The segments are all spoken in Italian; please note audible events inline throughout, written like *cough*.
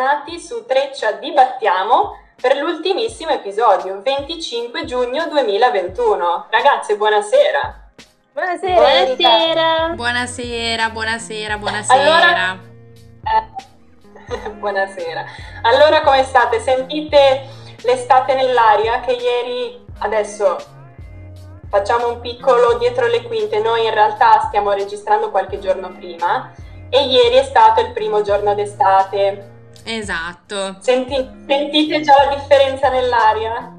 bentornati su Treccia Dibattiamo per l'ultimissimo episodio, 25 giugno 2021. Ragazze, buonasera. Buonasera. Buonasera. Buonasera, buonasera, buonasera. Allora, eh, *laughs* buonasera. Allora, come state? Sentite l'estate nell'aria che ieri, adesso facciamo un piccolo dietro le quinte, noi in realtà stiamo registrando qualche giorno prima e ieri è stato il primo giorno d'estate. Esatto. Senti- sentite già la differenza nell'aria?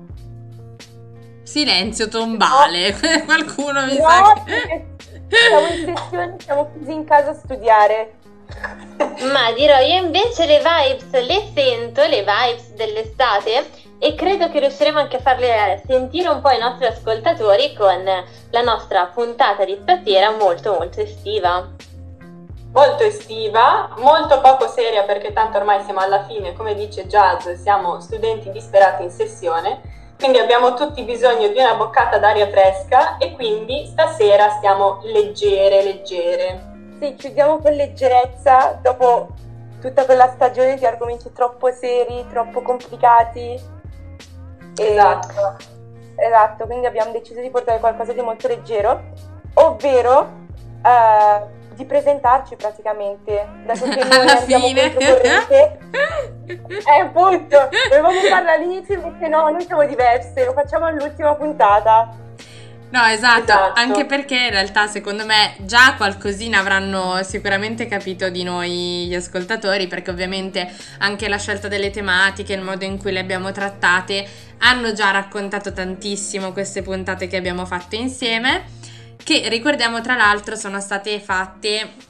Silenzio tombale. *laughs* Qualcuno mi No, sa che... siamo in sessione, siamo chiusi in casa a studiare. *laughs* Ma dirò, io invece le vibes le sento, le vibes dell'estate, e credo che riusciremo anche a farle sentire un po' ai nostri ascoltatori con la nostra puntata di stasera molto molto estiva. Molto estiva, molto poco seria perché tanto ormai siamo alla fine, come dice Jazz, siamo studenti disperati in sessione, quindi abbiamo tutti bisogno di una boccata d'aria fresca e quindi stasera stiamo leggere, leggere. Sì, chiudiamo con leggerezza dopo tutta quella stagione di argomenti troppo seri, troppo complicati. E- Esatto. Esatto, quindi abbiamo deciso di portare qualcosa di molto leggero, ovvero eh, di presentarci praticamente, *laughs* noi Alla andiamo fine. controcorrente. Eh, *laughs* appunto, dovevamo farlo all'inizio invece no, noi siamo diverse, lo facciamo all'ultima puntata. No, esatto, Esatto. anche perché in realtà secondo me già qualcosina avranno sicuramente capito di noi gli ascoltatori, perché ovviamente anche la scelta delle tematiche, il modo in cui le abbiamo trattate, hanno già raccontato tantissimo queste puntate che abbiamo fatto insieme, che ricordiamo tra l'altro sono state fatte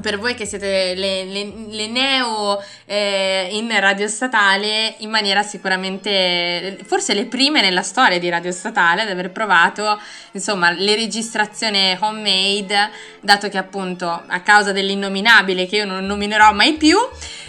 per voi che siete le, le- le neo eh, in radio statale in maniera sicuramente forse le prime nella storia di radio statale ad aver provato insomma le registrazioni homemade dato che appunto a causa dell'innominabile che io non nominerò mai più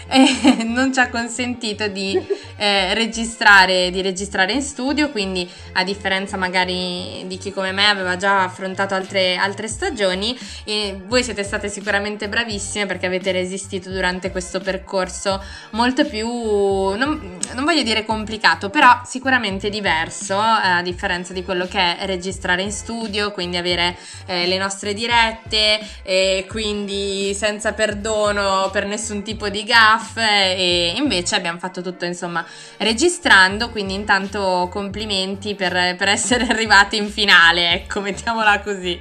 eh, *laughs* non ci ha consentito di eh, registrare di registrare in studio. Quindi a differenza magari di chi come me aveva già affrontato altre, altre stagioni e voi siete state sicuramente bravissime perché avete resistito durante questo percorso molto più, non, non voglio dire complicato, però sicuramente diverso eh, a differenza di quello che è registrare in studio, quindi avere eh, le nostre dirette e quindi senza perdono per nessun tipo di gaff e invece abbiamo fatto tutto insomma registrando, quindi intanto complimenti per, per essere *laughs* arrivati in finale, ecco, mettiamola così.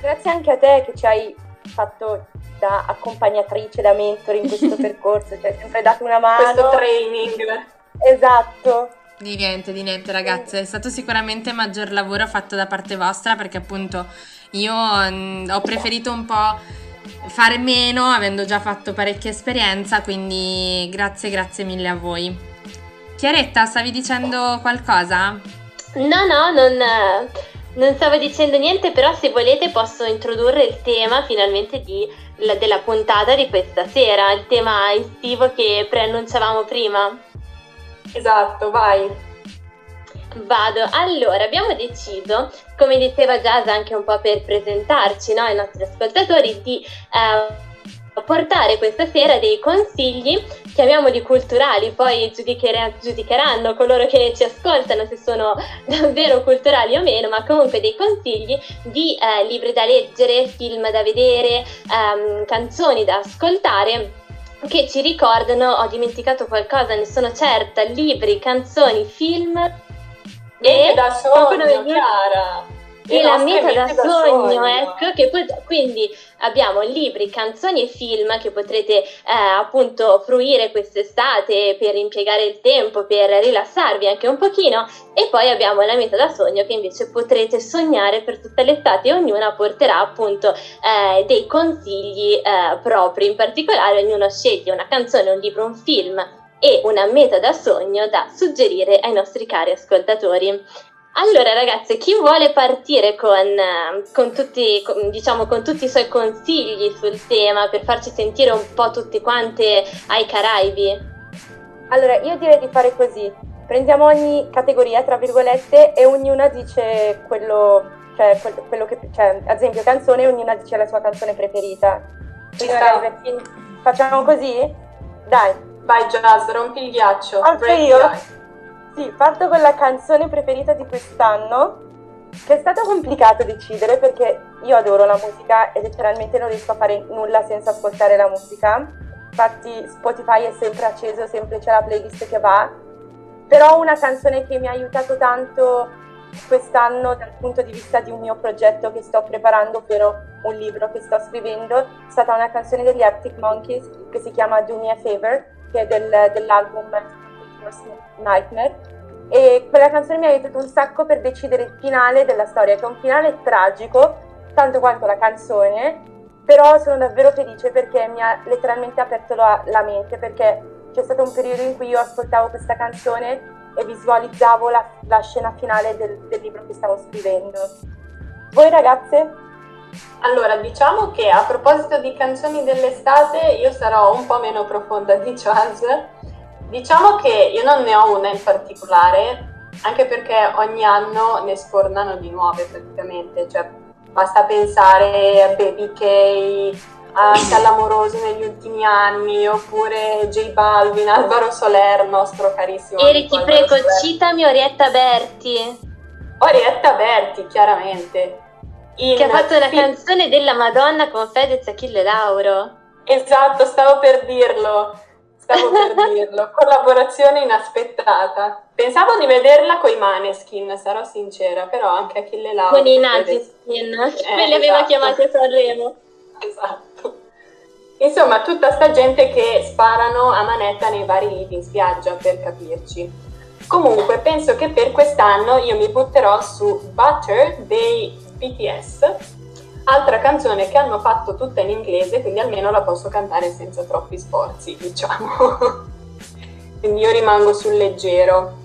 Grazie anche a te che ci hai fatto da accompagnatrice, da mentore in questo *laughs* percorso, ci hai sempre dato una mano. Questo training. Esatto. Di niente, di niente ragazze, è stato sicuramente maggior lavoro fatto da parte vostra perché appunto io mm, ho preferito un po' fare meno avendo già fatto parecchia esperienza, quindi grazie, grazie mille a voi. Chiaretta, stavi dicendo qualcosa? No, no, non, non stavo dicendo niente, però se volete posso introdurre il tema finalmente di- la- della puntata di questa sera, il tema estivo che preannunciavamo prima. Esatto, vai. Vado, allora abbiamo deciso, come diceva Jazz anche un po' per presentarci no, ai nostri ascoltatori, di eh, portare questa sera dei consigli, chiamiamoli culturali, poi giudichere- giudicheranno coloro che ci ascoltano se sono *laughs* davvero culturali o meno, ma comunque dei consigli di eh, libri da leggere, film da vedere, ehm, canzoni da ascoltare che ci ricordano, ho dimenticato qualcosa, ne sono certa, libri, canzoni, film Niente da qualcuno sogno, mi- Chiara. E la meta da mete sogno, ecco, che pot- quindi abbiamo libri, canzoni e film che potrete eh, appunto fruire quest'estate per impiegare il tempo, per rilassarvi anche un pochino. E poi abbiamo la meta da sogno che invece potrete sognare per tutta l'estate e ognuna porterà appunto eh, dei consigli eh, propri, in particolare ognuno sceglie una canzone, un libro, un film e una meta da sogno da suggerire ai nostri cari ascoltatori. Allora ragazze, chi vuole partire con, eh, con tutti, con- diciamo, con tutti i suoi consigli sul tema per farci sentire un po' tutte quante ai Caraibi? Allora, io direi di fare così. Prendiamo ogni categoria, tra virgolette, e ognuna dice quello, cioè, quel- quello che, cioè, ad esempio canzone, ognuna dice la sua canzone preferita. Quindi Ci sta. magari per, fin- Facciamo così? Dai. Vai Jazz, rompi il ghiaccio. Anche io. Sì, parto con la canzone preferita di quest'anno, che è stato complicato decidere perché io adoro la musica e letteralmente non riesco a fare nulla senza ascoltare la musica. Infatti Spotify è sempre acceso, sempre c'è la playlist che va. Però una canzone che mi ha aiutato tanto quest'anno dal punto di vista di un mio progetto che sto preparando, ovvero un libro che sto scrivendo, è stata una canzone degli Arctic Monkeys che si chiama Do Me a Favor, che è del- dell'album Nightmare. E quella canzone mi ha aiutato un sacco per decidere il finale della storia, che è un finale tragico, tanto quanto la canzone, però sono davvero felice perché mi ha letteralmente aperto la, la mente, perché c'è stato un periodo in cui io ascoltavo questa canzone e visualizzavo la, la scena finale del, del libro che stavo scrivendo. Voi ragazze? Allora, diciamo che a proposito di canzoni dell'estate, io sarò un po' meno profonda di Jazz. Diciamo che io non ne ho una in particolare, anche perché ogni anno ne sfornano di nuove praticamente, cioè basta pensare a Baby K, anche *coughs* all'amoroso negli ultimi anni, oppure J Balvin, Alvaro Soler, nostro carissimo. Eri, ti prego, Soler. citami Orietta Berti, Orietta Berti, chiaramente. In che ha fatto una fi- canzone della Madonna con Fedez, Achille Lauro. Esatto, stavo per dirlo. Stavo per dirlo. Collaborazione inaspettata. Pensavo di vederla con i Maneskin, sarò sincera, però anche Achille Lauro. con i Naziskin, Eh, me li aveva esatto. chiamati a Sanremo. Esatto. Insomma, tutta sta gente che sparano a manetta nei vari lidi in spiaggia, per capirci. Comunque, penso che per quest'anno io mi butterò su Butter dei BTS, altra canzone che hanno fatto tutta in inglese, quindi almeno la posso cantare senza troppi sforzi, diciamo. *laughs* quindi io rimango sul leggero.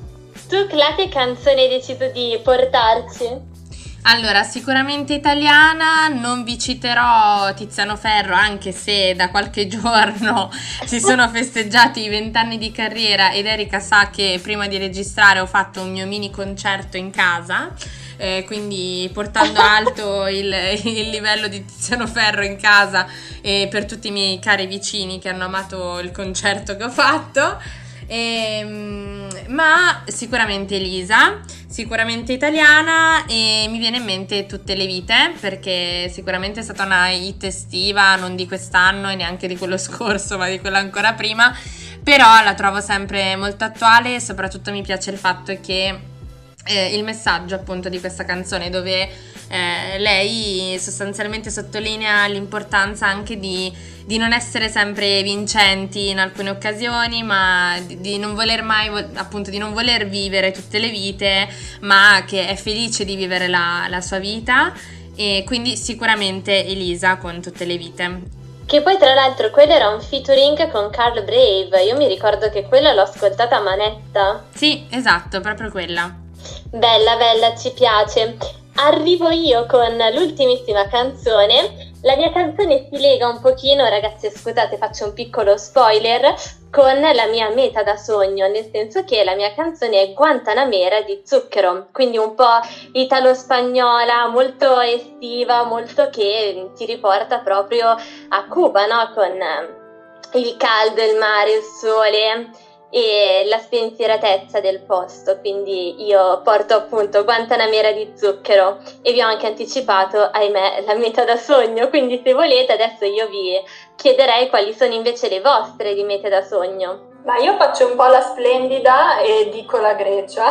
Tu, Cla, che canzone hai deciso di portarci? Allora, sicuramente italiana, non vi citerò Tiziano Ferro, anche se da qualche *laughs* giorno si sono festeggiati i vent'anni di carriera ed Erika sa che prima di registrare ho fatto un mio mini concerto in casa, eh, quindi portando *laughs* alto il, il livello di Tiziano Ferro in casa e per tutti i miei cari vicini che hanno amato il concerto che ho fatto. Ehm, ma sicuramente Elisa, sicuramente italiana e mi viene in mente tutte le vite perché sicuramente è stata una hit estiva, non di quest'anno e neanche di quello scorso, ma di quello ancora prima, però la trovo sempre molto attuale e soprattutto mi piace il fatto che eh, il messaggio appunto di questa canzone dove eh, lei sostanzialmente sottolinea l'importanza anche di di non essere sempre vincenti in alcune occasioni, ma di, di non voler mai, appunto, di non voler vivere tutte le vite, ma che è felice di vivere la, la sua vita. E quindi sicuramente Elisa con tutte le vite. Che poi tra l'altro quello era un featuring con Carl Brave, io mi ricordo che quella l'ho ascoltata a manetta. Sì, esatto, proprio quella. Bella, bella, ci piace. Arrivo io con l'ultimissima canzone. La mia canzone si lega un pochino, ragazzi, scusate, faccio un piccolo spoiler, con la mia meta da sogno, nel senso che la mia canzone è Guantanamera di Zucchero, quindi un po' italo-spagnola, molto estiva, molto che ti riporta proprio a Cuba, no? Con il caldo, il mare, il sole e la spensieratezza del posto, quindi io porto appunto Guantanamera di zucchero e vi ho anche anticipato, ahimè, la meta da sogno, quindi se volete adesso io vi chiederei quali sono invece le vostre di mete da sogno. Ma io faccio un po' la splendida e dico la Grecia,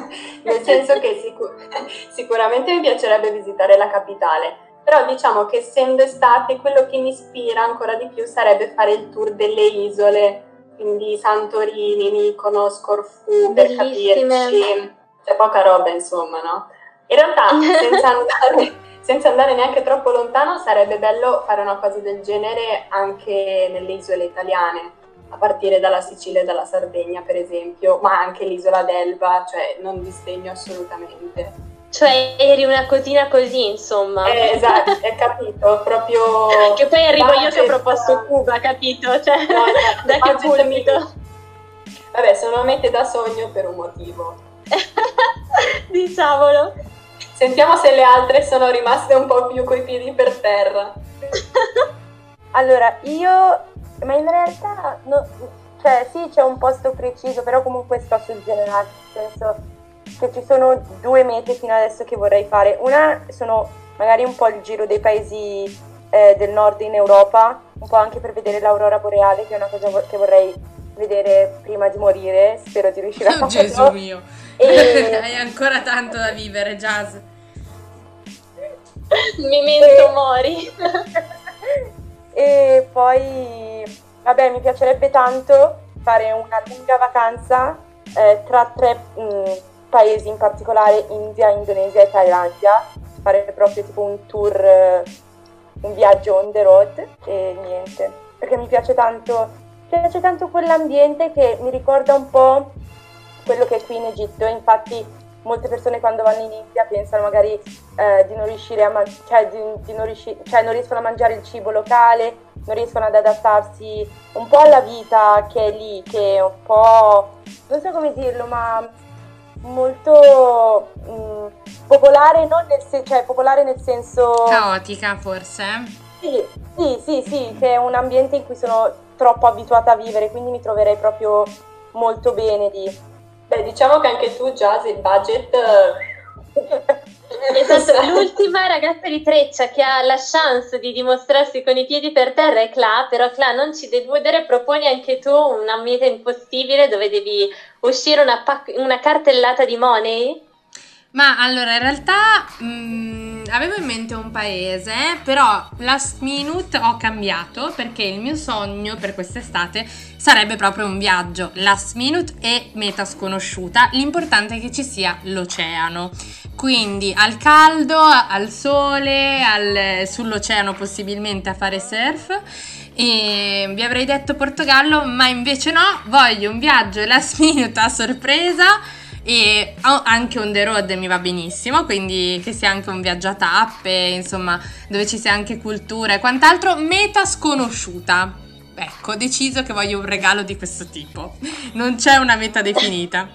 *laughs* nel senso che sicur- *laughs* sicuramente mi piacerebbe visitare la capitale, però diciamo che essendo estate quello che mi ispira ancora di più sarebbe fare il tour delle isole, quindi Santorini, Mykonos, Corfù, per capirci, c'è poca roba insomma, no? In realtà senza *laughs* andare, senza andare neanche troppo lontano sarebbe bello fare una cosa del genere anche nelle isole italiane a partire dalla Sicilia e dalla Sardegna, per esempio, ma anche l'isola d'Elba, cioè non disdegno assolutamente. Cioè eri una cosina così, insomma. Eh, esatto, hai capito, proprio... *laughs* che poi arrivo io che ho proposto Cuba, capito? Cioè, No, esatto, *laughs* da che pulpito? Vabbè, sono mete da sogno per un motivo. *laughs* Diciamolo. Sentiamo se le altre sono rimaste un po' più coi piedi per terra. Allora, io Ma in realtà, no, cioè sì, c'è un posto preciso, però comunque sto sul generale, nel senso che ci sono due mete fino adesso che vorrei fare. Una sono magari un po' il giro dei paesi eh, del nord in Europa, un po' anche per vedere l'aurora boreale, che è una cosa che vorrei vedere prima di morire, spero di riuscire a Oh, farlo. Gesù mio. E- *laughs* Hai ancora tanto da vivere, Jazz. Memento mori. *laughs* e poi, vabbè, mi piacerebbe tanto fare una lunga vacanza eh, tra tre mm, paesi in particolare, India, Indonesia e Thailandia, fare proprio tipo un tour, un viaggio on the road e niente, perché mi piace tanto, mi piace tanto quell'ambiente che mi ricorda un po' quello che è qui in Egitto, infatti molte persone quando vanno in India pensano magari eh, di non riuscire a man- cioè, di, di non riusci- cioè non riescono a mangiare il cibo locale, non riescono ad adattarsi un po' alla vita che è lì, che è un po', non so come dirlo, ma molto mm, popolare, non nel sen- cioè popolare nel senso... Caotica, forse. Sì, sì, sì, sì, che è un ambiente in cui sono troppo abituata a vivere, quindi mi troverei proprio molto bene lì. Beh, diciamo che anche tu, Jazz, il budget... *laughs* *laughs* Esatto, l'ultima ragazza di Treccia che ha la chance di dimostrarsi con i piedi per terra è Cla, però Cla non ci deludere, proponi anche tu una meta impossibile dove devi uscire una, pac- una cartellata di money? Ma allora, in realtà mm, avevo in mente un paese, però last minute ho cambiato perché il mio sogno per quest'estate sarebbe proprio un viaggio last minute e meta sconosciuta. L'importante è che ci sia l'oceano. Quindi al caldo, al sole, al- sull'oceano possibilmente a fare surf. E vi avrei detto Portogallo, ma invece no, voglio un viaggio last *laughs* minute a sorpresa e anche on the road mi va benissimo, quindi che sia anche un viaggio a tappe, insomma, dove ci sia anche cultura e quant'altro, meta sconosciuta. Ecco, ho deciso che voglio un regalo di questo tipo. Non c'è una meta definita.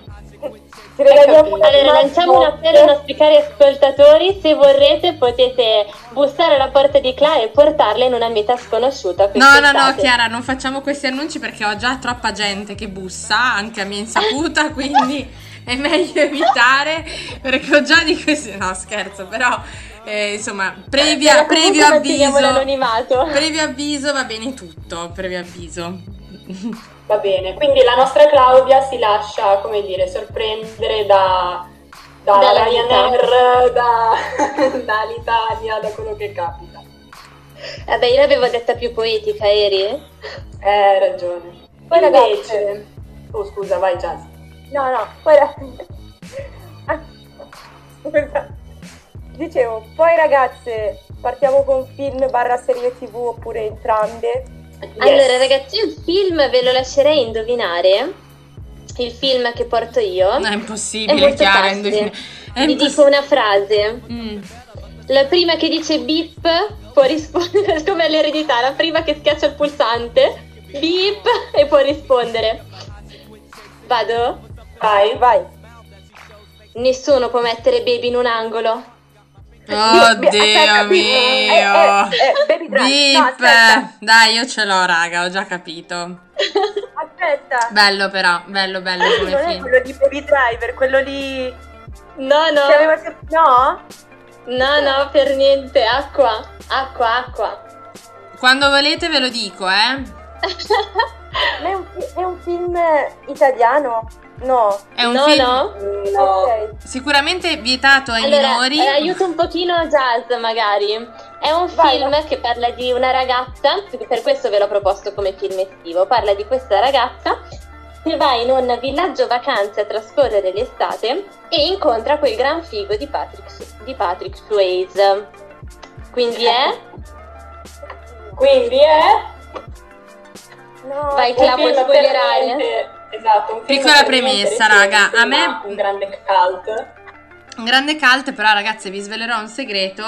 Ci regaliamo una Allora, lanciamo un appello ai nostri cari ascoltatori, se vorrete potete bussare alla porta di Cla e portarla in una meta sconosciuta. No, no, no. Chiara, non facciamo questi annunci perché ho già troppa gente che bussa, anche a mia insaputa, *laughs* quindi è meglio evitare perché ho già di questi... No, scherzo, però, eh, insomma, previa, previo avviso... Previo avviso va bene tutto, previo avviso. Va bene, quindi la nostra Claudia si lascia, come dire, sorprendere da, da Dalla Ryanair, da, *laughs* dall'Italia, da quello che capita. Vabbè, io l'avevo detta più poetica, Eri. Eh, hai ragione. Poi Invece... Oh, scusa, vai Jazz. No, no, poi Ah, scusa. Dicevo, poi ragazze, partiamo con film barra serie tv oppure entrambe. Yes. Allora, ragazzi, io il film ve lo lascerei indovinare. Il film che porto io. No, è È impossibile, molto Chiara, facile. indovina- È Vi imposs- dico una frase. Mm. La prima che dice beep può rispondere *laughs* come all'eredità. La prima che schiaccia il pulsante, beep, e può rispondere. Vado? Vai. Vai. Nessuno può mettere baby in un angolo. Oddio Aspetta, mio. eh, eh, eh, Baby Drive. No. Dai, io ce l'ho, raga, ho già capito. *laughs* Aspetta. Bello però, bello, bello non come è film. quello di Baby Driver, quello lì No, no, aveva. No? no, no, per niente. Acqua, acqua, acqua. Quando volete ve lo dico, eh. *laughs* Ma è un, è un film italiano? No. È un no, film no. No. Ok. sicuramente vietato ai Allora, minori. eh, aiuto un pochino Jazz magari. È un Vai, film che parla di una ragazza, per questo ve l'ho proposto come film estivo, parla di questa ragazza che va in un villaggio vacanze a trascorrere l'estate e incontra quel gran figo di Patrick, di Patrick Swayze. Quindi è... Quindi è No. Vai, un Cla, puoi film spoilerare? Esatto, Piccola premessa, raga, a me- un grande cult. Un grande cult, però ragazze vi svelerò un segreto.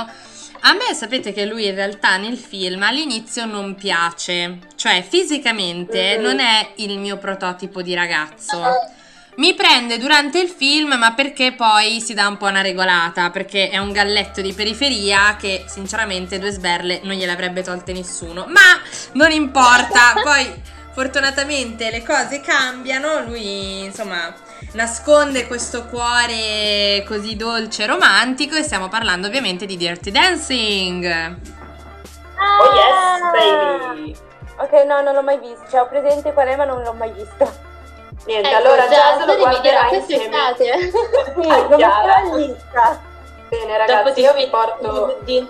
A me sapete che lui in realtà nel film all'inizio non piace, cioè fisicamente Mhm. non è il mio prototipo di ragazzo. mi prende durante il film, ma perché poi si dà un po' una regolata, perché è un galletto di periferia che sinceramente due sberle non gliele avrebbe tolte nessuno. Ma non importa, *laughs* poi fortunatamente le cose cambiano, lui insomma nasconde questo cuore così dolce e romantico e stiamo parlando ovviamente di Dirty Dancing. Oh yes, baby! Ok, no, non l'ho mai visto. Cioè, ho presente qual è, ma non l'ho mai visto. *laughs* Niente, Ecco, allora già, già se lo quest'estate. insieme. Sì, *laughs* Ah, lista. Bene Dopo ragazzi, ti io vi porto... di-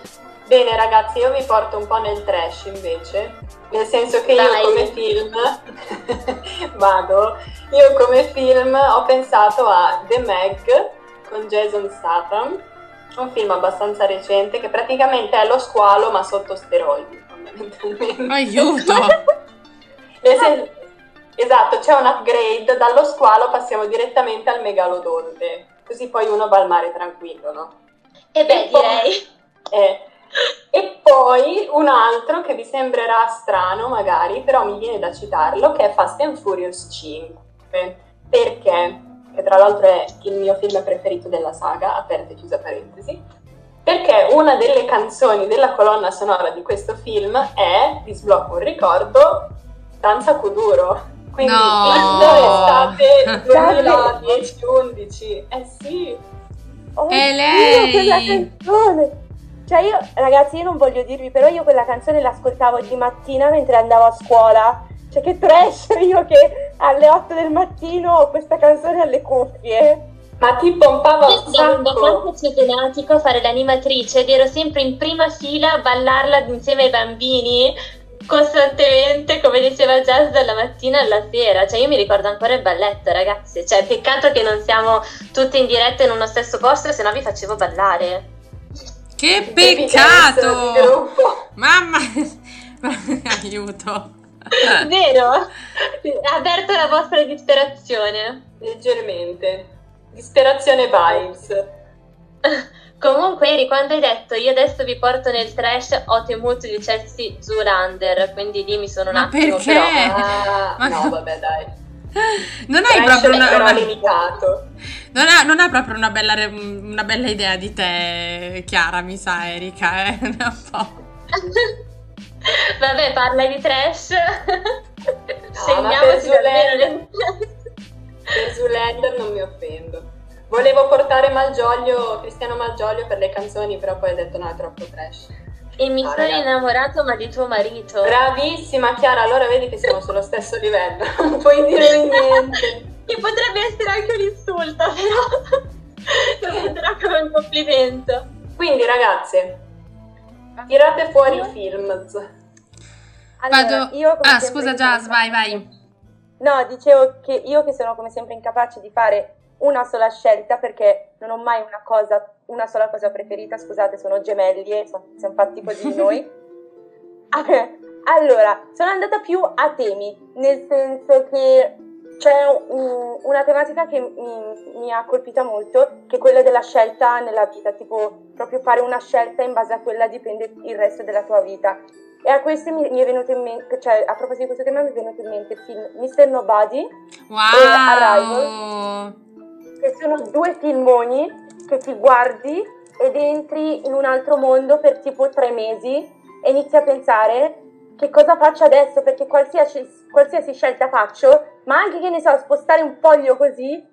Bene ragazzi, io vi porto un po' nel trash invece, nel senso che Vai. io come film *laughs* vado, io come film ho pensato a The Meg con Jason Statham, un film abbastanza recente che praticamente è lo squalo ma sotto steroidi fondamentalmente. Aiuto! *laughs* Sen- esatto, c'è un upgrade, dallo squalo passiamo direttamente al megalodonte, così poi uno va al mare tranquillo, no? E beh, E poi- direi. Eh, E poi un altro che vi sembrerà strano magari, però mi viene da citarlo, che è Fast and Furious 5. Perché? Che tra l'altro è il mio film preferito della saga, aperta e chiusa parentesi. Perché una delle canzoni della colonna sonora di questo film è, vi sblocco un ricordo, Danza Kuduro. Quindi No. estate 2010-11. Eh sì. Oh, È Dio, lei! quella canzone! Cioè io, ragazzi, io non voglio dirvi, però io quella canzone l'ascoltavo di mattina mentre andavo a scuola. Cioè che trash *laughs* io che alle 8 del mattino ho questa canzone alle cuffie. Ma ti pompava Io un sacco. quanto cesenatico a fare l'animatrice ed ero sempre in prima fila a ballarla insieme ai bambini costantemente, come diceva Jazz, dalla mattina alla sera. Cioè io mi ricordo ancora il balletto, ragazzi. Cioè peccato che non siamo tutte in diretta in uno stesso posto, se no vi facevo ballare. Che peccato! Mamma, *laughs* aiuto. Vero? Ha aperto la vostra disperazione. Leggermente. Disperazione vibes. Comunque, Eri, quando hai detto io adesso vi porto nel trash, ho temuto di Chelsea Zoolander, quindi lì mi sono un Ma attimo perché? però- Ah, Ma- no, vabbè, dai. Non hai proprio una, una- limitato. non ha, non ha proprio una bella, re- una bella idea di te, Chiara, mi sa, Erika, eh? *laughs* Un po'. *laughs* Vabbè, parla di trash. per Segniamoci le- Per Zoolander non mi offendo. Volevo portare Malgioglio, Cristiano Malgioglio per le canzoni, però poi ho detto no, è troppo trash. E mi No, sono ragazzi. innamorato, ma di tuo marito. Bravissima Chiara, allora vedi che siamo sullo stesso livello, *laughs* non puoi dire niente. *laughs* Che potrebbe essere anche un insulto, però lo prenderò come un complimento. Quindi ragazze, tirate fuori i film. Allora, Vado- Ah, scusa, sono- vai, vai. No, dicevo che io che sono come sempre incapace di fare una sola scelta perché non ho mai una cosa, una sola cosa preferita, scusate, sono gemelli e sono, siamo fatti così *laughs* noi. allora, sono andata più a temi, nel senso che c'è un- una tematica che mi, mi ha colpita molto, che è quella della scelta nella vita, tipo proprio fare una scelta in base a quella dipende il resto della tua vita. E a questo mi, mi è venuto in mente, cioè a proposito di questo tema mi è venuto in mente il film Mr. Nobody, Wow! Che sono due filmoni che ti guardi ed entri in un altro mondo per tipo tre mesi e inizi a pensare che cosa faccio adesso, perché qualsiasi, qualsiasi scelta faccio, ma anche che ne so, spostare un foglio così,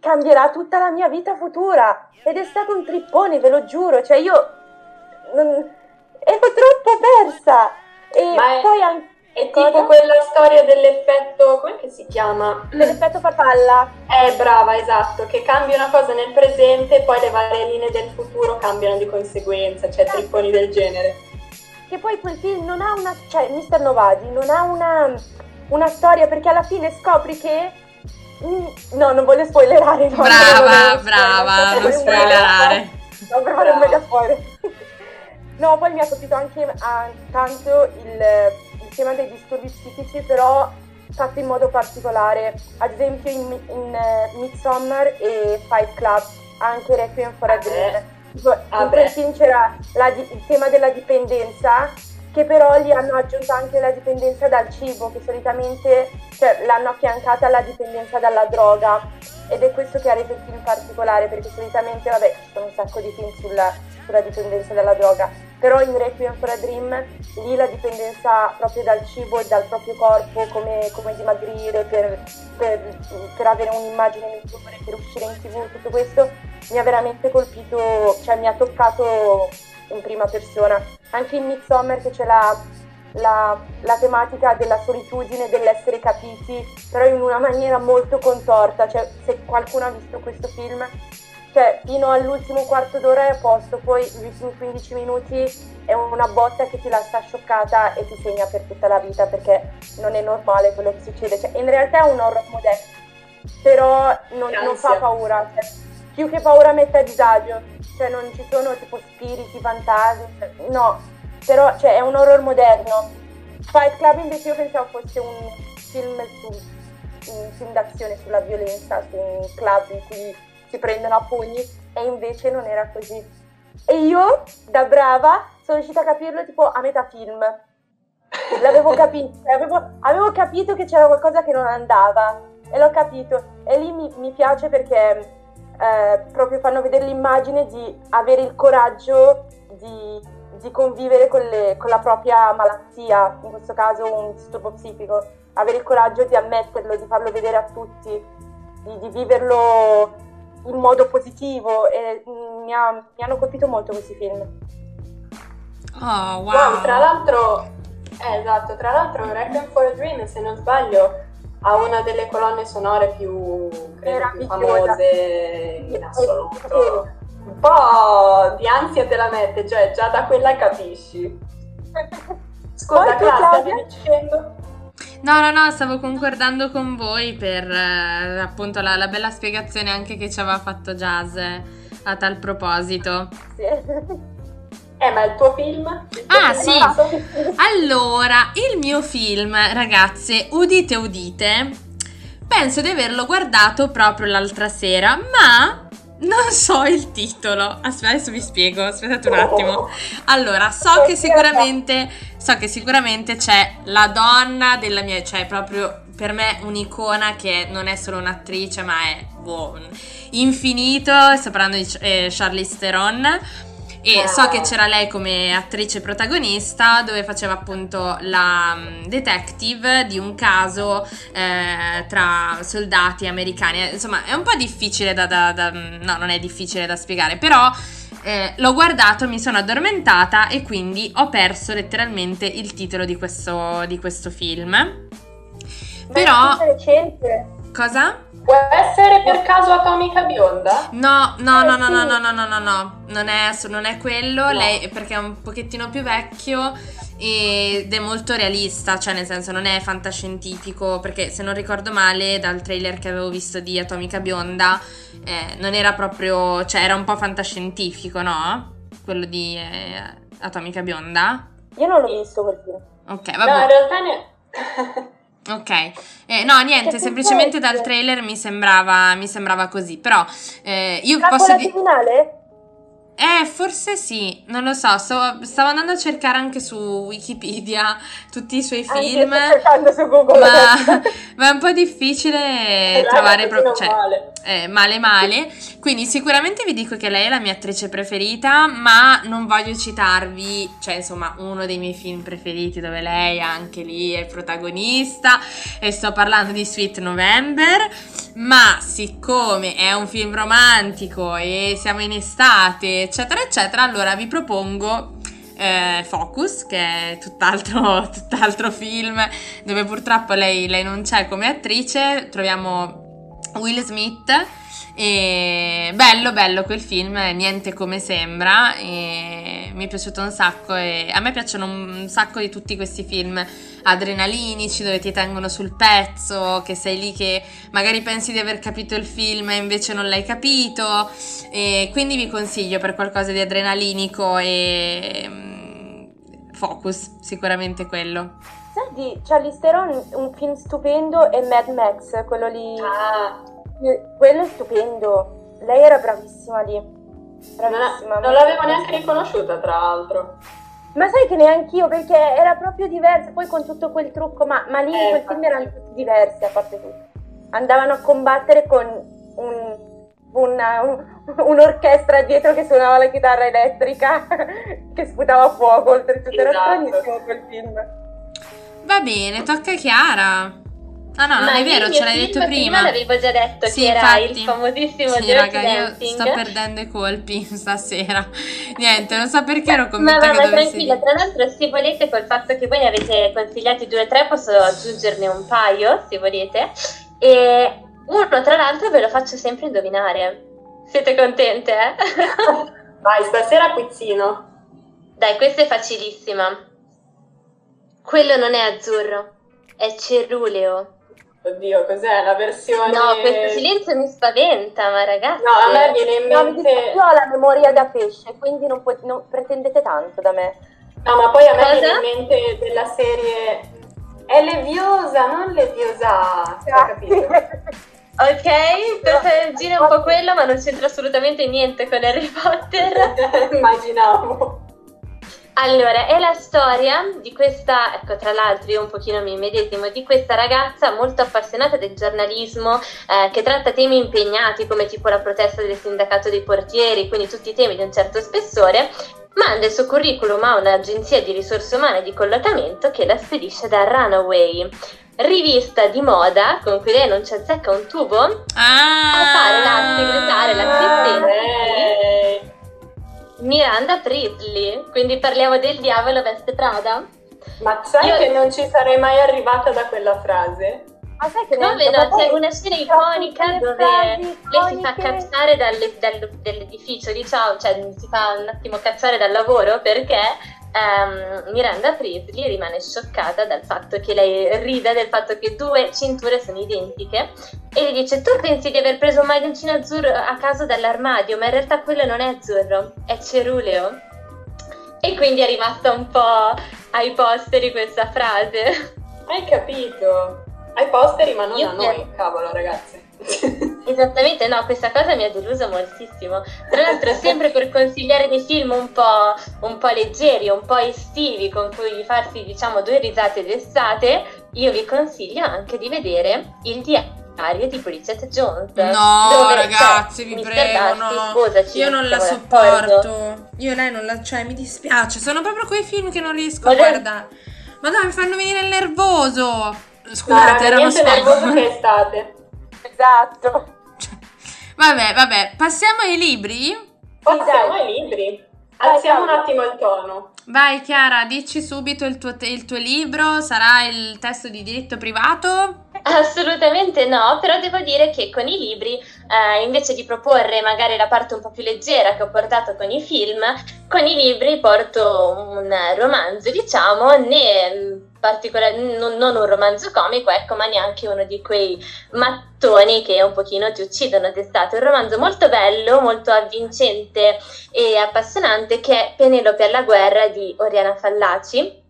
cambierà tutta la mia vita futura. Ed è stato un trippone, ve lo giuro, cioè io non- ero troppo persa. E Ma è- poi anche... È Cosa? tipo quella storia dell'effetto, come si chiama? Dell'effetto farfalla. Eh, brava, esatto, che cambia una cosa nel presente e poi le varie linee del futuro cambiano di conseguenza, cioè tripponi del genere. Che poi quel film non ha una, cioè Mr. Novadi non ha una, una storia perché alla fine scopri che... No, non voglio spoilerare. no, Brava, non voglio brava, spoilerare, non sto spoilerare. No, per fare un Brava. mega spoiler. *laughs* No, poi mi ha colpito anche ah, tanto il tema dei disturbi psichici, però fatto in modo particolare. Ad esempio in, in eh, Midsommar e Fight Club, anche Requiem for a Vabbè. Dream. Tipo, in quel film c'era la il tema della dipendenza che però gli hanno aggiunto anche la dipendenza dal cibo, che solitamente cioè, l'hanno affiancata alla dipendenza dalla droga ed è questo che ha reso il film particolare, perché solitamente, vabbè, ci sono un sacco di film sulla, sulla dipendenza dalla droga, però in Requiem for a Dream lì la dipendenza proprio dal cibo e dal proprio corpo, come, come dimagrire per, per, per, avere un'immagine migliore, per uscire in tv, tutto questo mi ha veramente colpito, cioè mi ha toccato in prima persona. Anche in Midsommar che c'è la, la, la, tematica della solitudine, dell'essere capiti, però in una maniera molto contorta. Cioè, se qualcuno ha visto questo film, cioè, fino all'ultimo quarto d'ora è a posto, poi gli ultimi 15 minuti è una botta che ti lascia scioccata e ti segna per tutta la vita perché non è normale quello che succede. Cioè, in realtà è un horror moderno, però non, non fa paura. Cioè, più che paura mette a disagio cioè non ci sono tipo spiriti, fantasmi, no, però cioè, è un horror moderno. Fight Club invece io pensavo fosse un film su un film d'azione sulla violenza, su un club in cui si prendono a pugni e invece non era così. E io, da brava, sono riuscita a capirlo tipo a metà film. L'avevo *laughs* capito, avevo, avevo capito che c'era qualcosa che non andava e l'ho capito. E lì mi, mi piace perché eh, proprio fanno vedere l'immagine di avere il coraggio di, di convivere con, le, con, la propria malattia, in questo caso un disturbo psichico, avere il coraggio di ammetterlo, di farlo vedere a tutti, di, di viverlo in modo positivo e mi, ha, mi, hanno colpito molto questi film. Oh, wow. wow tra l'altro, eh, esatto, tra l'altro Requiem for a Dream, se non sbaglio, ha una delle colonne sonore più, credo, più famose in assoluto. Un po' di ansia te la mette, cioè già da quella capisci. *laughs* Scusa, Clara, stavi dicendo? No, no, no, stavo concordando con voi per eh, appunto la, la, bella spiegazione anche che ci aveva fatto Jazz a tal proposito. Sì. Eh, ma il tuo film? Il tuo ah, film sì. allora, il mio film, ragazze, udite udite, penso di averlo guardato proprio l'altra sera, ma non so il titolo. Aspetta, adesso vi spiego, aspettate un attimo. Allora, so che sicuramente so che sicuramente c'è la donna della mia, cioè proprio per me un'icona che non è solo un'attrice, ma è boh, infinito, sto parlando di eh, Charlize Theron e so che c'era lei come attrice protagonista dove faceva appunto la detective di un caso eh, tra soldati americani. Insomma, è un po' difficile da, da, da no, non è difficile da spiegare, però eh, l'ho guardato, mi sono addormentata e quindi ho perso letteralmente il titolo di questo, di questo film. Ma però... Cosa? Può essere per caso Atomica Bionda? No, no, no, no, no, no, no, no, no, no, non è, non è quello, lei perché è un pochettino più vecchio ed è molto realista, cioè nel senso non è fantascientifico, perché se non ricordo male dal trailer che avevo visto di Atomica Bionda eh, non era proprio, cioè era un po' fantascientifico, no? Quello di eh, Atomica Bionda. Io non l'ho visto quel film. Ok, vabbè. No, in realtà ne... *laughs* Ok, eh, no, niente, semplicemente dal trailer mi sembrava, mi sembrava così, però eh, io Trappola posso dire... finale? Eh, forse sì, non lo so, stavo, stavo, andando a cercare anche su Wikipedia tutti i suoi film, ma, ma, è un po' difficile trovare proprio, cioè, male. Eh, male male, quindi sicuramente vi dico che lei è la mia attrice preferita, ma non voglio citarvi, cioè insomma, uno dei miei film preferiti dove lei anche lì è protagonista e sto parlando di Sweet November, ma siccome è un film romantico e siamo in estate, eccetera, eccetera, allora vi propongo eh, Focus, che è tutt'altro, *laughs* tutt'altro, film dove purtroppo lei, lei non c'è come attrice. Troviamo Will Smith. E bello, bello quel film, niente come sembra. E mi è piaciuto un sacco. E a me piacciono un sacco di tutti questi film adrenalinici dove ti tengono sul pezzo, che sei lì che magari pensi di aver capito il film e invece non l'hai capito. E quindi vi consiglio per qualcosa di adrenalinico e mm, focus, sicuramente quello. Senti, Charlize Theron, un film stupendo è Mad Max, quello lì. Ah. Quello è stupendo. Lei era bravissima lì. Bravissima. Non, non l'avevo neanche riconosciuta, tra l'altro. Ma sai che neanche io, perché era proprio diverso, poi con tutto quel trucco, ma, ma lì in Eh, quel film erano tutti diversi a parte tutto. Andavano a combattere con un- una- un- un'orchestra dietro che suonava la chitarra elettrica, *laughs* che sputava fuoco, oltretutto era Esatto. stranissimo quel film. Va bene, tocca a Chiara. Ah no, non Ma è vero, ce l'hai detto prima. l'avevo già detto Sì, che era infatti. il famosissimo Sì, Dirty raga, io sto perdendo i colpi *laughs* stasera. Niente, non so perché ero Ma convinta va, che ma dovessi tranquilla, dire. tra l'altro se volete col fatto che voi ne avete consigliati due o tre posso aggiungerne un paio se volete e uno tra l'altro ve lo faccio sempre indovinare. Siete contente? eh? *laughs* Vai, stasera quizzino. Dai, questa è facilissima. Quello non è azzurro, è ceruleo. Oddio, cos'è la versione... No, questo silenzio mi spaventa, ma ragazzi. No, a me viene in No, mente... io ho la memoria da pesce, quindi non, pu- non pretendete tanto da me. No, ma poi a me Cosa? viene in mente della serie... È leviosa, non leviosa. Hai capito? *laughs* Ok, per gira un po' quello, ma non c'entra assolutamente niente con Harry Potter. *laughs* Immaginavo. Allora, è la storia di questa, ecco tra l'altro io un pochino mi medesimo, di questa ragazza molto appassionata del giornalismo eh, che tratta temi impegnati come tipo la protesta del sindacato dei portieri, quindi tutti temi di un certo spessore, manda il suo curriculum a un'agenzia di risorse umane di collocamento che la spedisce da Runaway. Rivista di moda con cui lei non ci azzecca un tubo, Ah! a fare la segretaria, l'assistente. Miranda Priestley, quindi parliamo del diavolo veste Prada. ma sai Io- che non ci sarei mai arrivata da quella frase? Ma sai che no? ma poi- C'è una scena iconica dove lei si fa cacciare dalle- dal- dall'edificio, diciamo, cioè si fa un attimo cacciare dal lavoro perché ehm, Miranda Priestley rimane scioccata dal fatto che lei ride del fatto che due cinture sono identiche e gli dice tu pensi di aver preso un maglioncino azzurro a caso dall'armadio ma in realtà quello non è azzurro, è ceruleo. E quindi è rimasta un po' ai posteri questa frase. Hai capito? Ai posteri, ma non Io a noi, cavolo, ragazzi. *laughs* Esattamente, no, questa cosa mi ha deluso moltissimo. Tra l'altro, sempre per consigliare dei film un po', un po' leggeri, un po' estivi, con cui farsi, diciamo, due risate d'estate, io vi consiglio anche di vedere il diario di Bridget Jones. No, dove- ragazzi, cioè, vi Mr. prego, Darcy, no. Io non la d'accordo. sopporto. Io lei non la... Cioè, mi dispiace. Sono proprio quei film che non riesco a guardare. Ma no, mi fanno venire il nervoso. No, Scusate, raga, erano niente nervoso che estate. Esatto. Vabbè, vabbè, passiamo ai libri. Passiamo ai libri. Alziamo un attimo il tono. Vai Chiara, dici subito il tuo, te- il tuo libro, sarà il testo di diritto privato? Assolutamente no, però devo dire che con i libri, eh, invece di proporre magari la parte un po' più leggera che ho portato con i film, con i libri porto un romanzo, diciamo, né particolare, non, non un romanzo comico, ecco, ma neanche uno di quei mattoni che un pochino ti uccidono d'estate. Un romanzo molto bello, molto avvincente e appassionante che è Penelope alla guerra di Oriana Fallaci.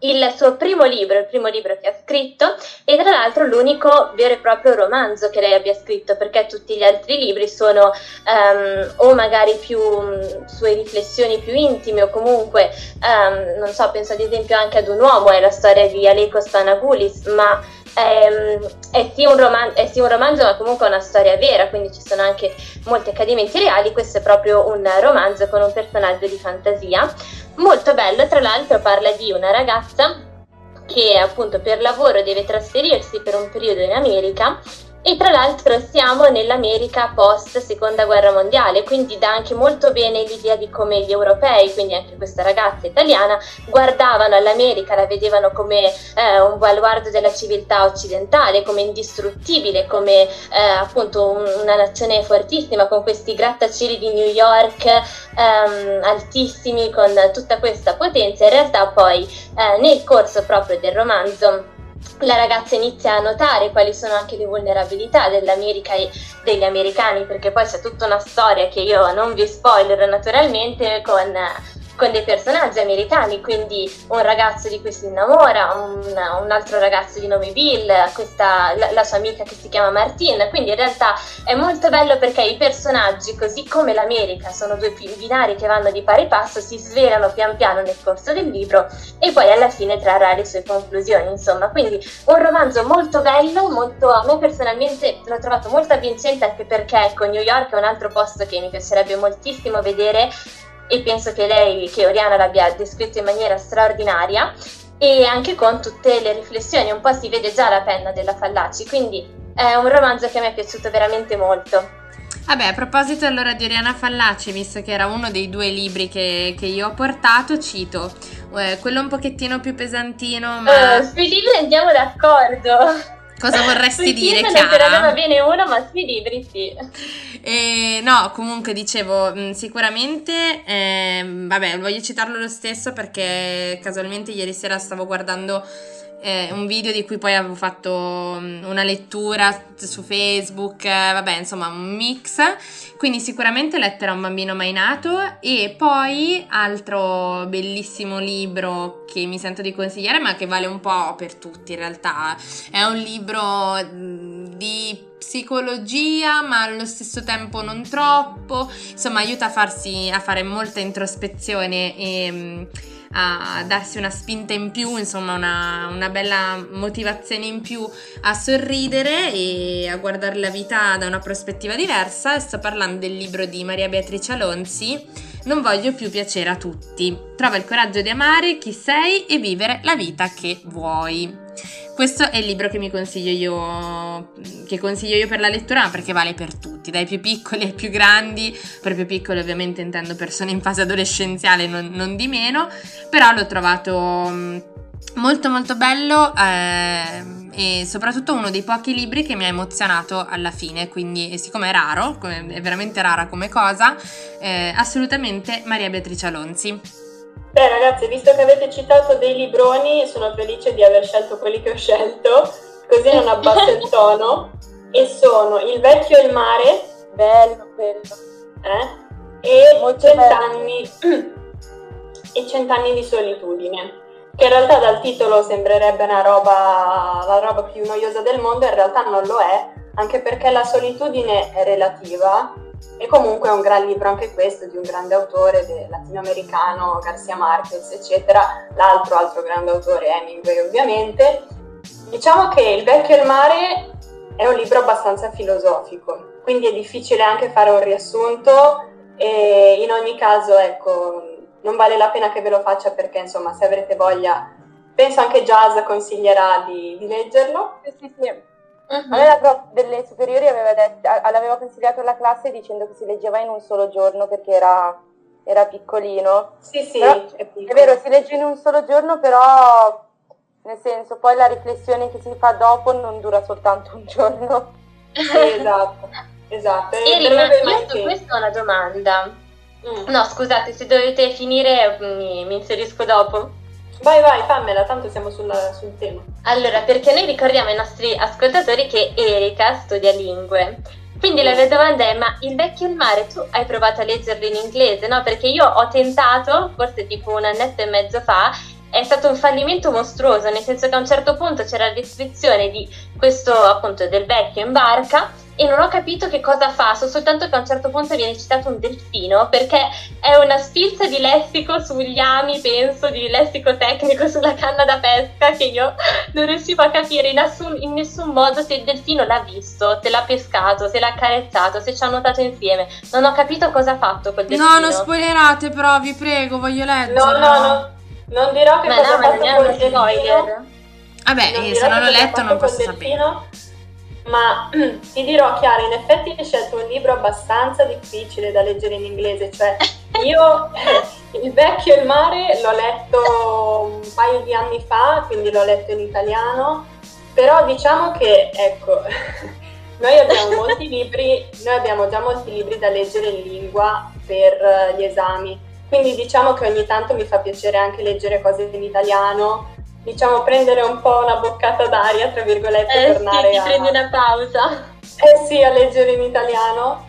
Il suo primo libro, il primo libro che ha scritto, e tra l'altro l'unico vero e proprio romanzo che lei abbia scritto, perché tutti gli altri libri sono ehm, o magari più mh, sue riflessioni più intime o comunque, ehm, non so, penso ad esempio anche ad un uomo, è la storia di Aleko Stanagoulis, ma ehm, è, sì un roman- è sì un romanzo ma comunque una storia vera, quindi ci sono anche molti accadimenti reali, questo è proprio un romanzo con un personaggio di fantasia. Molto bello, tra l'altro parla di una ragazza che appunto per lavoro deve trasferirsi per un periodo in America e tra l'altro siamo nell'America post seconda guerra mondiale, quindi dà anche molto bene l'idea di come gli europei, quindi anche questa ragazza italiana, guardavano all'America, la vedevano come eh, un baluardo della civiltà occidentale, come indistruttibile, come eh, appunto un- una nazione fortissima con questi grattacieli di New York ehm, altissimi, con tutta questa potenza. In realtà poi eh, nel corso proprio del romanzo la ragazza inizia a notare quali sono anche le vulnerabilità dell'America e degli americani, perché poi c'è tutta una storia che io non vi spoilerò naturalmente con con dei personaggi americani, quindi un ragazzo di cui si innamora, un, un altro ragazzo di nome Bill, questa, la, la, sua amica che si chiama Martine, quindi in realtà è molto bello perché i personaggi, così come l'America, sono due binari che vanno di pari passo, si svelano pian piano nel corso del libro e poi alla fine trarrà le sue conclusioni, insomma, quindi un romanzo molto bello, molto, a me personalmente l'ho trovato molto avvincente anche perché ecco, New York è un altro posto che mi piacerebbe moltissimo vedere e penso che lei, che Oriana l'abbia descritto in maniera straordinaria e anche con tutte le riflessioni, un po' si vede già la penna della Fallaci, quindi è un romanzo che mi è piaciuto veramente molto. Vabbè, a proposito allora di Oriana Fallaci, visto che era uno dei due libri che, che io ho portato, cito eh, quello un pochettino più pesantino, ma... Uh, sui libri andiamo d'accordo. Cosa vorresti dire, Chiara? Non va bene uno, ma sui libri sì. E, no, comunque dicevo, mm, sicuramente, eh, vabbè, voglio citarlo lo stesso perché casualmente ieri sera stavo guardando eh, un video di cui poi avevo fatto mm, una lettura su Facebook, eh, vabbè, insomma, un mix. Quindi sicuramente Lettera a un bambino mai nato e poi altro bellissimo libro che mi sento di consigliare, ma che vale un po' per tutti in realtà. È un libro mm, di psicologia, ma allo stesso tempo non troppo. Insomma, aiuta a farsi a fare molta introspezione e mm, a darsi una spinta in più, insomma una, una, bella motivazione in più a sorridere e a guardare la vita da una prospettiva diversa. sto parlando del libro di Maria Beatrice Alonzi, Non voglio più piacere a tutti. Trova il coraggio di amare chi sei e vivere la vita che vuoi. Questo è il libro che mi consiglio io, che consiglio io per la lettura, perché vale per tutti, dai più piccoli ai più grandi. Per più piccoli ovviamente intendo persone in fase adolescenziale, non, non di meno, però l'ho trovato mm, molto molto bello eh, e soprattutto uno dei pochi libri che mi ha emozionato alla fine, quindi siccome è raro, è veramente rara come cosa, eh, assolutamente Maria Beatrice Alonzi. Beh ragazzi, visto che avete citato dei libroni, sono felice di aver scelto quelli che ho scelto, così non abbasso il tono. *laughs* E sono Il vecchio e il mare. Bello quello. Eh? E Cent'anni, *clears throat* e Cent'anni di solitudine. Che in realtà dal titolo sembrerebbe una roba, la roba più noiosa del mondo, in realtà non lo è, anche perché la solitudine è relativa e comunque è un gran libro anche questo di un grande autore latinoamericano, Garcia Marquez, eccetera. L'altro altro grande autore, Hemingway ovviamente. Diciamo che Il vecchio e il mare è un libro abbastanza filosofico, quindi è difficile anche fare un riassunto e in ogni caso, ecco, non vale la pena che ve lo faccia perché, insomma, se avrete voglia, penso anche Jazz consiglierà di, di leggerlo. Sì, sì, sì. Uh-huh. A me la prof delle superiori aveva detto, l'aveva consigliato alla classe dicendo che si leggeva in un solo giorno perché era, era piccolino. Sì, sì, però, è, è, vero, si legge in un solo giorno, però nel senso poi la riflessione che si fa dopo non dura soltanto un giorno. *laughs* Esatto, esatto. Irina, io su questo ho una domanda. Mm. No, scusate, se dovete finire mi, mi inserisco dopo. Vai, vai, fammela, tanto siamo sulla, sul tema. Allora, perché noi ricordiamo ai nostri ascoltatori che Erika studia lingue. Quindi la mia domanda è, ma il vecchio il mare tu hai provato a leggerlo in inglese, no? Perché io ho tentato, forse tipo un annetto e mezzo fa, è stato un fallimento mostruoso, nel senso che a un certo punto c'era la descrizione di questo appunto del vecchio in barca e non ho capito che cosa fa, so soltanto che a un certo punto viene citato un delfino perché è una sfilza di lessico sugli ami, penso, di lessico tecnico *laughs* sulla canna da pesca che io non riuscivo a capire in nessun, in nessun modo se il delfino l'ha visto, se l'ha pescato, se l'ha accarezzato, se ci ha nuotato insieme. Non ho capito cosa ha fatto quel delfino. No, non spoilerate però, vi prego, voglio leggere. No, no, no. Non dirò che ma cosa no, ha fatto col delfino. Vabbè, non se non l'ho letto non posso sapere ma *clears throat* ti dirò Chiara, in effetti hai scelto un libro abbastanza difficile da leggere in inglese, cioè *laughs* io *laughs* Il vecchio e il mare l'ho letto un paio di anni fa, quindi l'ho letto in italiano, però diciamo che, ecco, *laughs* noi abbiamo molti libri, noi abbiamo già molti libri da leggere in lingua per gli esami, quindi diciamo che ogni tanto mi fa piacere anche leggere cose in italiano diciamo, prendere un po' una boccata d'aria, tra virgolette, eh, tornare sì, a... prendi una pausa. Eh sì, a leggere in italiano.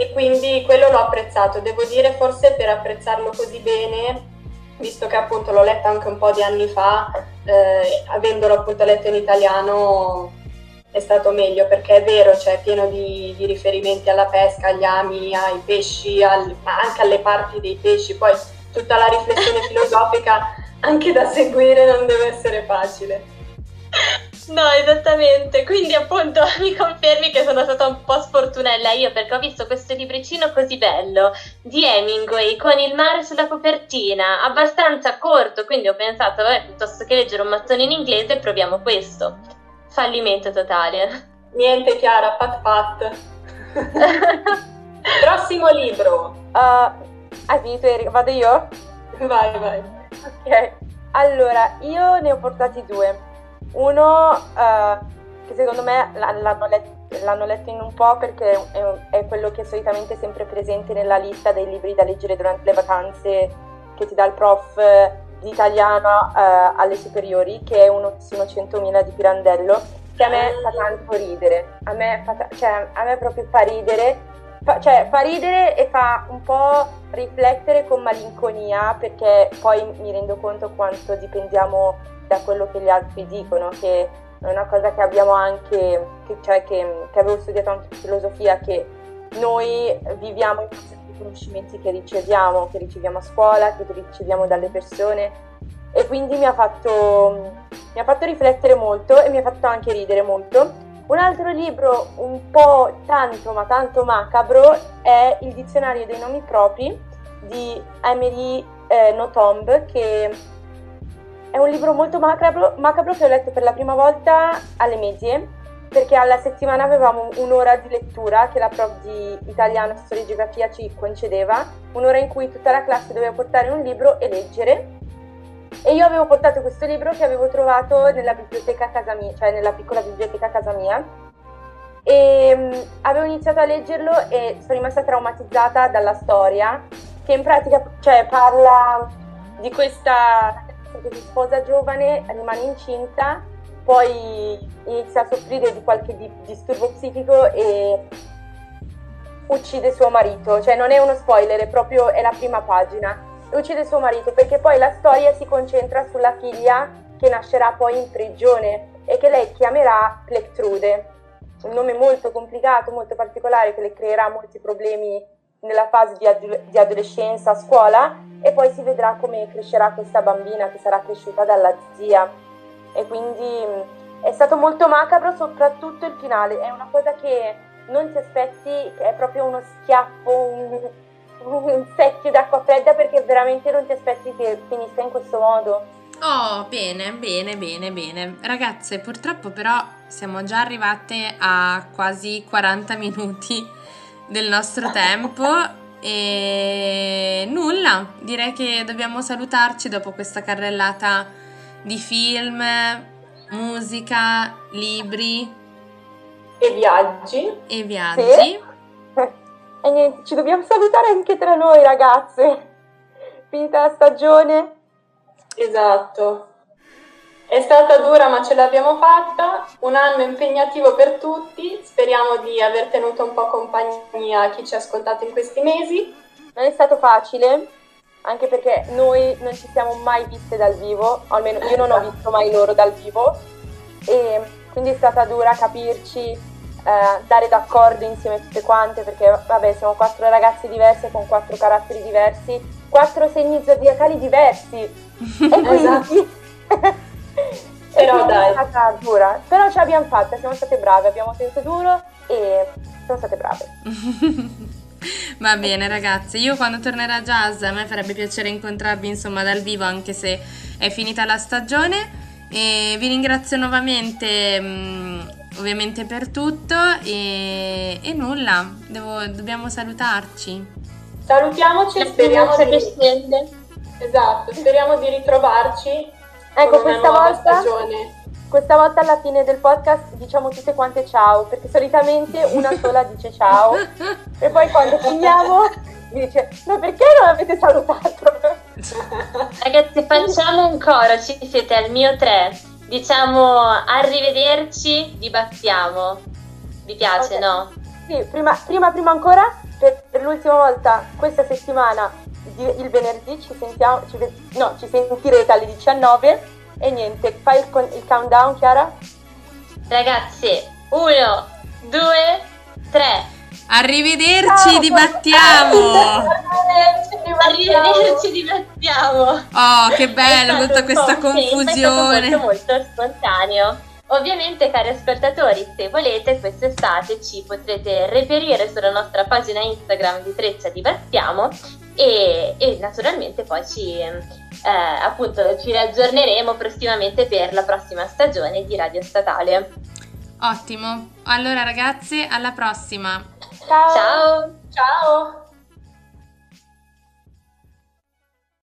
e quindi quello l'ho apprezzato. Devo dire forse per apprezzarlo così bene, visto che appunto l'ho letto anche un po' di anni fa, eh, avendolo appunto letto in italiano è stato meglio perché è vero, cioè è pieno di, di riferimenti alla pesca, agli ami, ai pesci, al, ma anche alle parti dei pesci, poi tutta la riflessione *laughs* filosofica anche da seguire non deve essere facile. No, esattamente. Quindi appunto *laughs* mi confermi che sono stata un po' sfortunella io perché ho visto questo libricino così bello di Hemingway con il mare sulla copertina, abbastanza corto, quindi ho pensato, vabbè, piuttosto che leggere un mattone in inglese proviamo questo. Fallimento totale. Niente Chiara, pat pat. *laughs* Prossimo libro. Uh, hai finito Erika? Vado io? Vai, vai. Ok. Allora, io ne ho portati due. Uno uh, che secondo me l'hanno, let- l'hanno, letto in un po' perché è, è, quello che è solitamente sempre presente nella lista dei libri da leggere durante le vacanze che ti dà il prof di italiano uh, alle superiori, che è uno sono 100.000 di Pirandello, che a me fa tanto ridere. A me, fa, cioè, a me proprio fa ridere fa, cioè, fa ridere e fa un po' riflettere con malinconia perché poi mi rendo conto quanto dipendiamo da quello che gli altri dicono, che è una cosa che abbiamo anche, che, cioè che, che avevo studiato anche in filosofia, che noi viviamo in base ai conoscimenti che riceviamo, che riceviamo a scuola, che riceviamo dalle persone e quindi mi ha fatto, mi ha fatto riflettere molto e mi ha fatto anche ridere molto. Un altro libro un po' tanto ma tanto macabro è Il dizionario dei nomi propri di Emily eh, Nothomb che è un libro molto macabro, macabro che ho letto per la prima volta alle medie perché alla settimana avevamo un'ora di lettura che la prof di italiano, storia e geografia ci concedeva, un'ora in cui tutta la classe doveva portare un libro e leggere. E io avevo portato questo libro che avevo trovato nella biblioteca a casa mia, cioè nella piccola biblioteca a casa mia. E um, avevo iniziato a leggerlo e sono rimasta traumatizzata dalla storia, che in pratica cioè, parla di questa che si sposa giovane, rimane incinta, poi inizia a soffrire di qualche di- disturbo psichico e uccide suo marito. Cioè non è uno spoiler, è proprio è la prima pagina. Uccide suo marito perché poi la storia si concentra sulla figlia che nascerà poi in prigione e che lei chiamerà Plectrude. Un nome molto complicato, molto particolare che le creerà molti problemi nella fase di, ad- di adolescenza a scuola e poi si vedrà come crescerà questa bambina che sarà cresciuta dalla zia e quindi è stato molto macabro soprattutto il finale, è una cosa che non ti aspetti, è proprio uno schiaffo, un, un secchio d'acqua fredda perché veramente non ti aspetti che finisca in questo modo. Oh, bene, bene, bene, bene. Ragazze, purtroppo però siamo già arrivate a quasi 40 minuti del nostro *laughs* tempo e nulla, direi che dobbiamo salutarci dopo questa carrellata di film, musica, libri e viaggi. E viaggi. Sì. *laughs* E niente, ci dobbiamo salutare anche tra noi ragazze. Finita la stagione. Esatto. È stata dura ma ce l'abbiamo fatta, un anno impegnativo per tutti, speriamo di aver tenuto un po' compagnia a chi ci ha ascoltato in questi mesi. Non è stato facile, anche perché noi non ci siamo mai viste dal vivo, almeno io non ho visto mai loro dal vivo, e quindi è stata dura capirci, eh, dare d'accordo insieme tutte quante, perché vabbè siamo quattro ragazze diverse con quattro caratteri diversi, quattro segni zodiacali diversi. e quindi... Esatto. *laughs* Però dai. È stata dura, però ce l'abbiamo fatta, siamo state brave, abbiamo tenuto duro e siamo state brave. *laughs* *laughs* Va bene ragazze, io quando tornerà jazz a me farebbe piacere incontrarvi insomma dal vivo anche se è finita la stagione. E vi ringrazio nuovamente mh, ovviamente per tutto. E, e nulla, Devo, dobbiamo salutarci. Salutiamoci, speriamo di... Esatto, speriamo di ritrovarci Ecco, questa volta, questa volta alla fine del podcast diciamo tutte quante ciao, perché solitamente una sola dice ciao *laughs* e poi quando finiamo dice ma perché non avete salutato? *laughs* Ragazzi facciamo un coro, ci siete al mio 3, diciamo arrivederci, dibattiamo. Vi piace, okay. no? Sì, prima, prima, prima ancora per, per l'ultima volta questa settimana, il venerdì, ci, sentiamo, ci, no, ci sentirete alle 19 e niente, fai il, il countdown Chiara? Ragazzi, uno, due, tre. Arrivederci, ah, dibattiamo! Arrivederci, dibattiamo! Oh, che bello, tutta questa confusione! È molto, molto spontaneo. Ovviamente, cari ascoltatori, se volete, quest'estate ci potrete reperire sulla nostra pagina Instagram di Treccia Dibattiamo e, e naturalmente poi ci, eh, appunto, ci riaggiorneremo prossimamente per la prossima stagione di Radio Statale. Ottimo, allora ragazze, alla prossima! Ciao! Ciao!